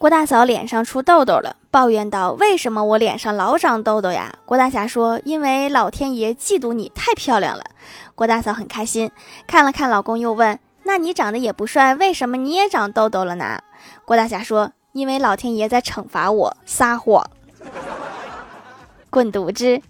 郭大嫂脸上出痘痘了抱怨道为什么我脸上老长痘痘呀？郭大侠说因为老天爷嫉妒你太漂亮了。郭大嫂很开心看了看老公又问那你长得也不帅为什么你也长痘痘了呢？郭大侠说因为老天爷在惩罚我撒谎。滚犊子